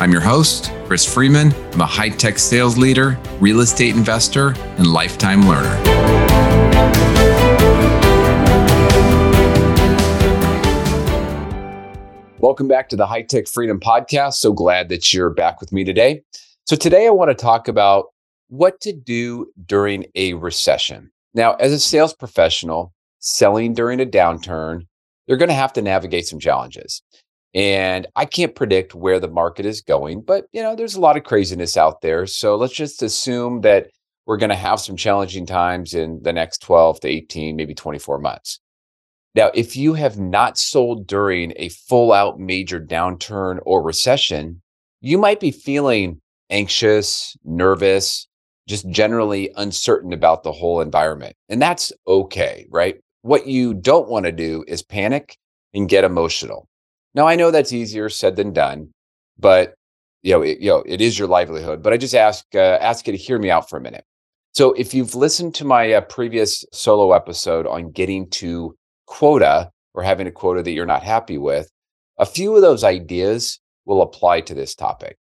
I'm your host, Chris Freeman. I'm a high tech sales leader, real estate investor, and lifetime learner. Welcome back to the High Tech Freedom Podcast. So glad that you're back with me today. So, today I want to talk about what to do during a recession. Now, as a sales professional, selling during a downturn, you're going to have to navigate some challenges. And I can't predict where the market is going, but you know, there's a lot of craziness out there. So let's just assume that we're going to have some challenging times in the next 12 to 18, maybe 24 months. Now, if you have not sold during a full out major downturn or recession, you might be feeling anxious, nervous, just generally uncertain about the whole environment. And that's okay, right? What you don't want to do is panic and get emotional. Now I know that's easier said than done, but you know, it, you know, it is your livelihood. But I just ask uh, ask you to hear me out for a minute. So if you've listened to my uh, previous solo episode on getting to quota or having a quota that you're not happy with, a few of those ideas will apply to this topic.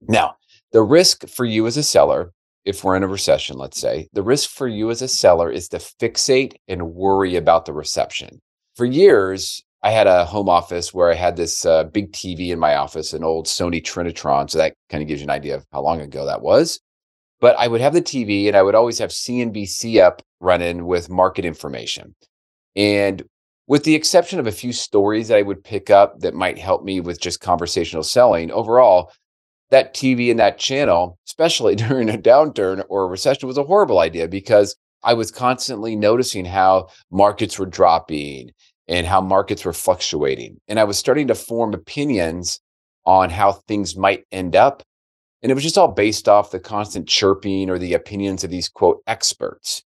Now, the risk for you as a seller, if we're in a recession, let's say, the risk for you as a seller is to fixate and worry about the reception. For years, I had a home office where I had this uh, big TV in my office, an old Sony Trinitron. So that kind of gives you an idea of how long ago that was. But I would have the TV and I would always have CNBC up running with market information. And with the exception of a few stories that I would pick up that might help me with just conversational selling, overall, that TV and that channel, especially during a downturn or a recession, was a horrible idea because I was constantly noticing how markets were dropping and how markets were fluctuating. And I was starting to form opinions on how things might end up. And it was just all based off the constant chirping or the opinions of these quote experts.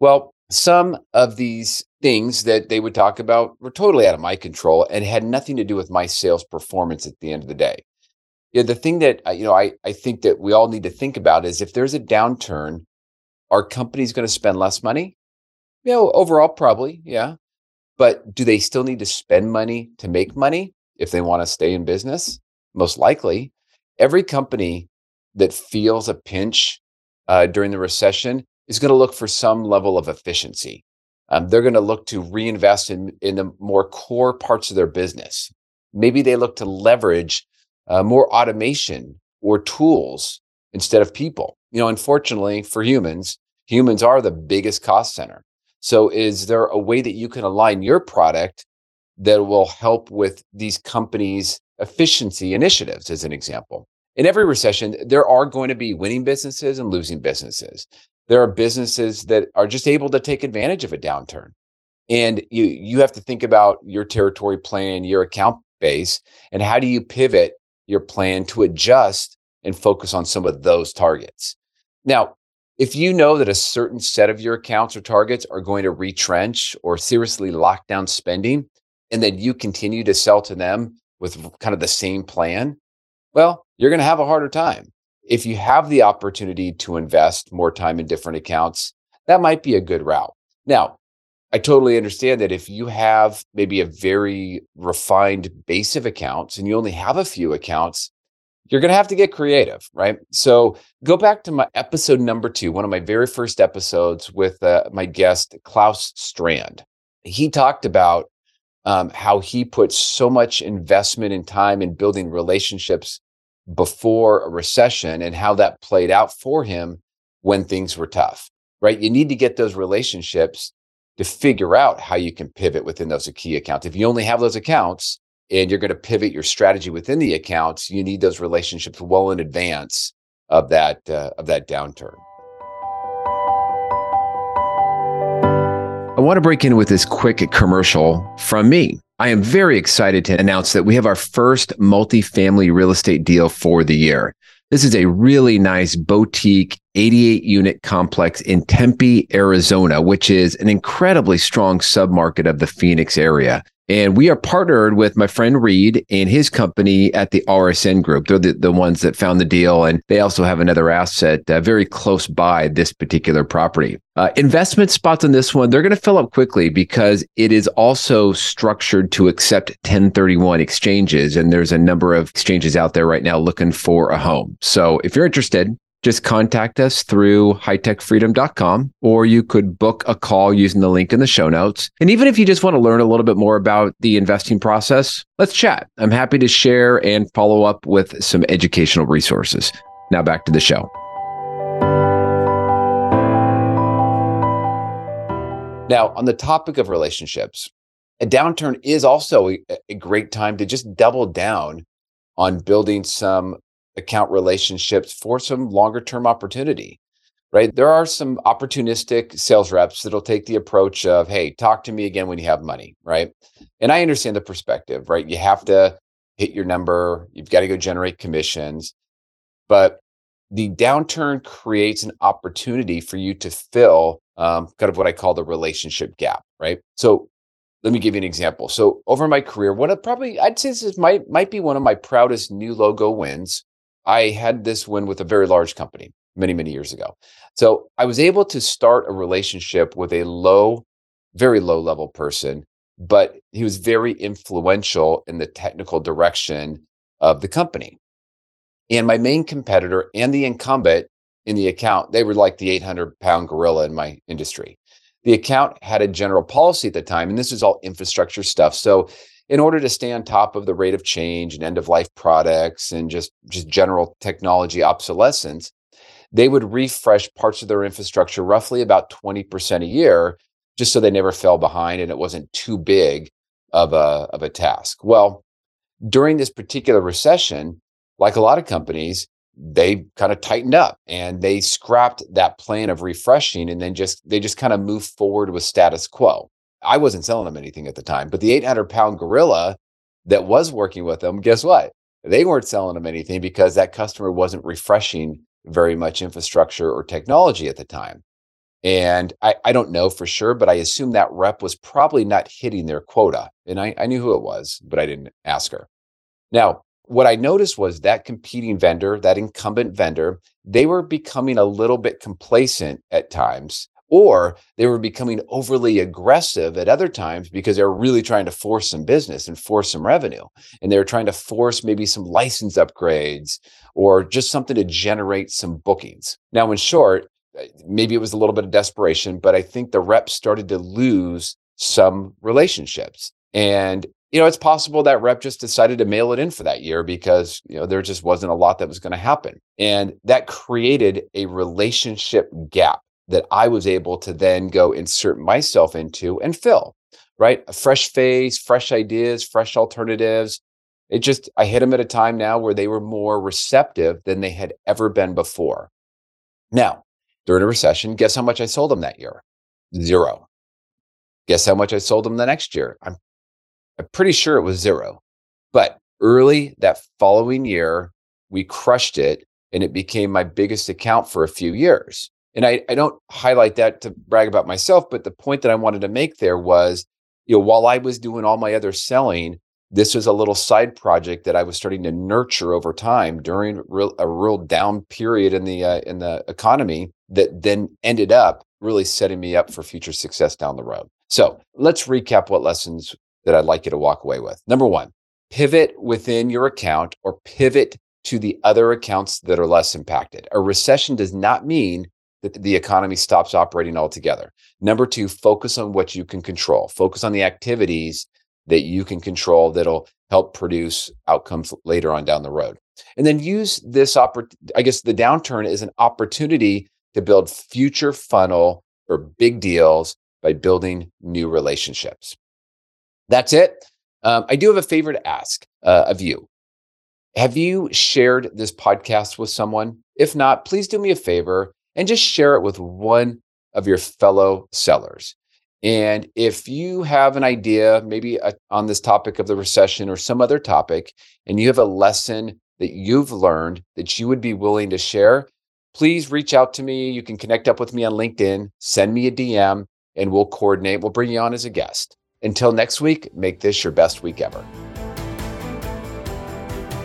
Well, some of these things that they would talk about were totally out of my control and had nothing to do with my sales performance at the end of the day. Yeah, the thing that uh, you know I, I think that we all need to think about is if there's a downturn, are companies going to spend less money? You know, overall, probably, yeah. But do they still need to spend money to make money if they want to stay in business? Most likely. Every company that feels a pinch uh, during the recession is going to look for some level of efficiency. Um, they're going to look to reinvest in, in the more core parts of their business. Maybe they look to leverage uh, more automation or tools instead of people. You know, unfortunately for humans, humans are the biggest cost center. So, is there a way that you can align your product that will help with these companies' efficiency initiatives, as an example? In every recession, there are going to be winning businesses and losing businesses. There are businesses that are just able to take advantage of a downturn. And you you have to think about your territory plan, your account base, and how do you pivot your plan to adjust and focus on some of those targets. Now, if you know that a certain set of your accounts or targets are going to retrench or seriously lock down spending, and then you continue to sell to them with kind of the same plan, well, you're going to have a harder time. If you have the opportunity to invest more time in different accounts, that might be a good route. Now, I totally understand that if you have maybe a very refined base of accounts and you only have a few accounts, you're going to have to get creative, right? So go back to my episode number two, one of my very first episodes with uh, my guest, Klaus Strand. He talked about um, how he put so much investment and time in building relationships before a recession and how that played out for him when things were tough, right? You need to get those relationships to figure out how you can pivot within those key accounts. If you only have those accounts, and you're going to pivot your strategy within the accounts, you need those relationships well in advance of that uh, of that downturn. I want to break in with this quick commercial from me. I am very excited to announce that we have our first multifamily real estate deal for the year. This is a really nice boutique 88 unit complex in Tempe, Arizona, which is an incredibly strong submarket of the Phoenix area. And we are partnered with my friend Reed and his company at the RSN Group. They're the, the ones that found the deal. And they also have another asset uh, very close by this particular property. Uh, investment spots on this one, they're going to fill up quickly because it is also structured to accept 1031 exchanges. And there's a number of exchanges out there right now looking for a home. So if you're interested, just contact us through hightechfreedom.com or you could book a call using the link in the show notes. And even if you just want to learn a little bit more about the investing process, let's chat. I'm happy to share and follow up with some educational resources. Now back to the show. Now, on the topic of relationships, a downturn is also a, a great time to just double down on building some account relationships for some longer term opportunity right? There are some opportunistic sales reps that'll take the approach of hey talk to me again when you have money right? And i understand the perspective right? You have to hit your number you've got to go generate commissions but the downturn creates an opportunity for you to fill um, kind of what i call the relationship gap right? So let me give you an example. So over my career one of probably i'd say this might might be one of my proudest new logo wins I had this win with a very large company many, many years ago. So I was able to start a relationship with a low, very low level person, but he was very influential in the technical direction of the company. And my main competitor and the incumbent in the account, they were like the 800 pound gorilla in my industry. The account had a general policy at the time, and this is all infrastructure stuff. So in order to stay on top of the rate of change and end of life products and just, just general technology obsolescence, they would refresh parts of their infrastructure roughly about 20% a year, just so they never fell behind and it wasn't too big of a, of a task. Well, during this particular recession, like a lot of companies, they kind of tightened up and they scrapped that plan of refreshing and then just they just kind of moved forward with status quo. I wasn't selling them anything at the time, but the 800 pound gorilla that was working with them, guess what? They weren't selling them anything because that customer wasn't refreshing very much infrastructure or technology at the time. And I, I don't know for sure, but I assume that rep was probably not hitting their quota. And I, I knew who it was, but I didn't ask her. Now, what I noticed was that competing vendor, that incumbent vendor, they were becoming a little bit complacent at times or they were becoming overly aggressive at other times because they were really trying to force some business and force some revenue. And they were trying to force maybe some license upgrades or just something to generate some bookings. Now, in short, uh, maybe it was a little bit of desperation, but I think the reps started to lose some relationships. And you know, it's possible that rep just decided to mail it in for that year because, you know, there just wasn't a lot that was going to happen. And that created a relationship gap that I was able to then go insert myself into and fill, right? A fresh face, fresh ideas, fresh alternatives. It just, I hit them at a time now where they were more receptive than they had ever been before. Now, during a recession, guess how much I sold them that year? Zero. Guess how much I sold them the next year? I'm, I'm pretty sure it was zero. But early that following year, we crushed it and it became my biggest account for a few years. And I, I don't highlight that to brag about myself, but the point that I wanted to make there was, you know, while I was doing all my other selling, this was a little side project that I was starting to nurture over time during real, a real down period in the uh, in the economy that then ended up really setting me up for future success down the road. So let's recap what lessons that I'd like you to walk away with. Number one, pivot within your account or pivot to the other accounts that are less impacted. A recession does not mean the economy stops operating altogether. Number two, focus on what you can control. Focus on the activities that you can control that'll help produce outcomes later on down the road. And then use this oppor- I guess the downturn is an opportunity to build future funnel or big deals by building new relationships. That's it. Um, I do have a favor to ask uh, of you. Have you shared this podcast with someone? If not, please do me a favor and just share it with one of your fellow sellers. And if you have an idea, maybe a, on this topic of the recession or some other topic, and you have a lesson that you've learned that you would be willing to share, please reach out to me. You can connect up with me on LinkedIn, send me a DM, and we'll coordinate. We'll bring you on as a guest. Until next week, make this your best week ever.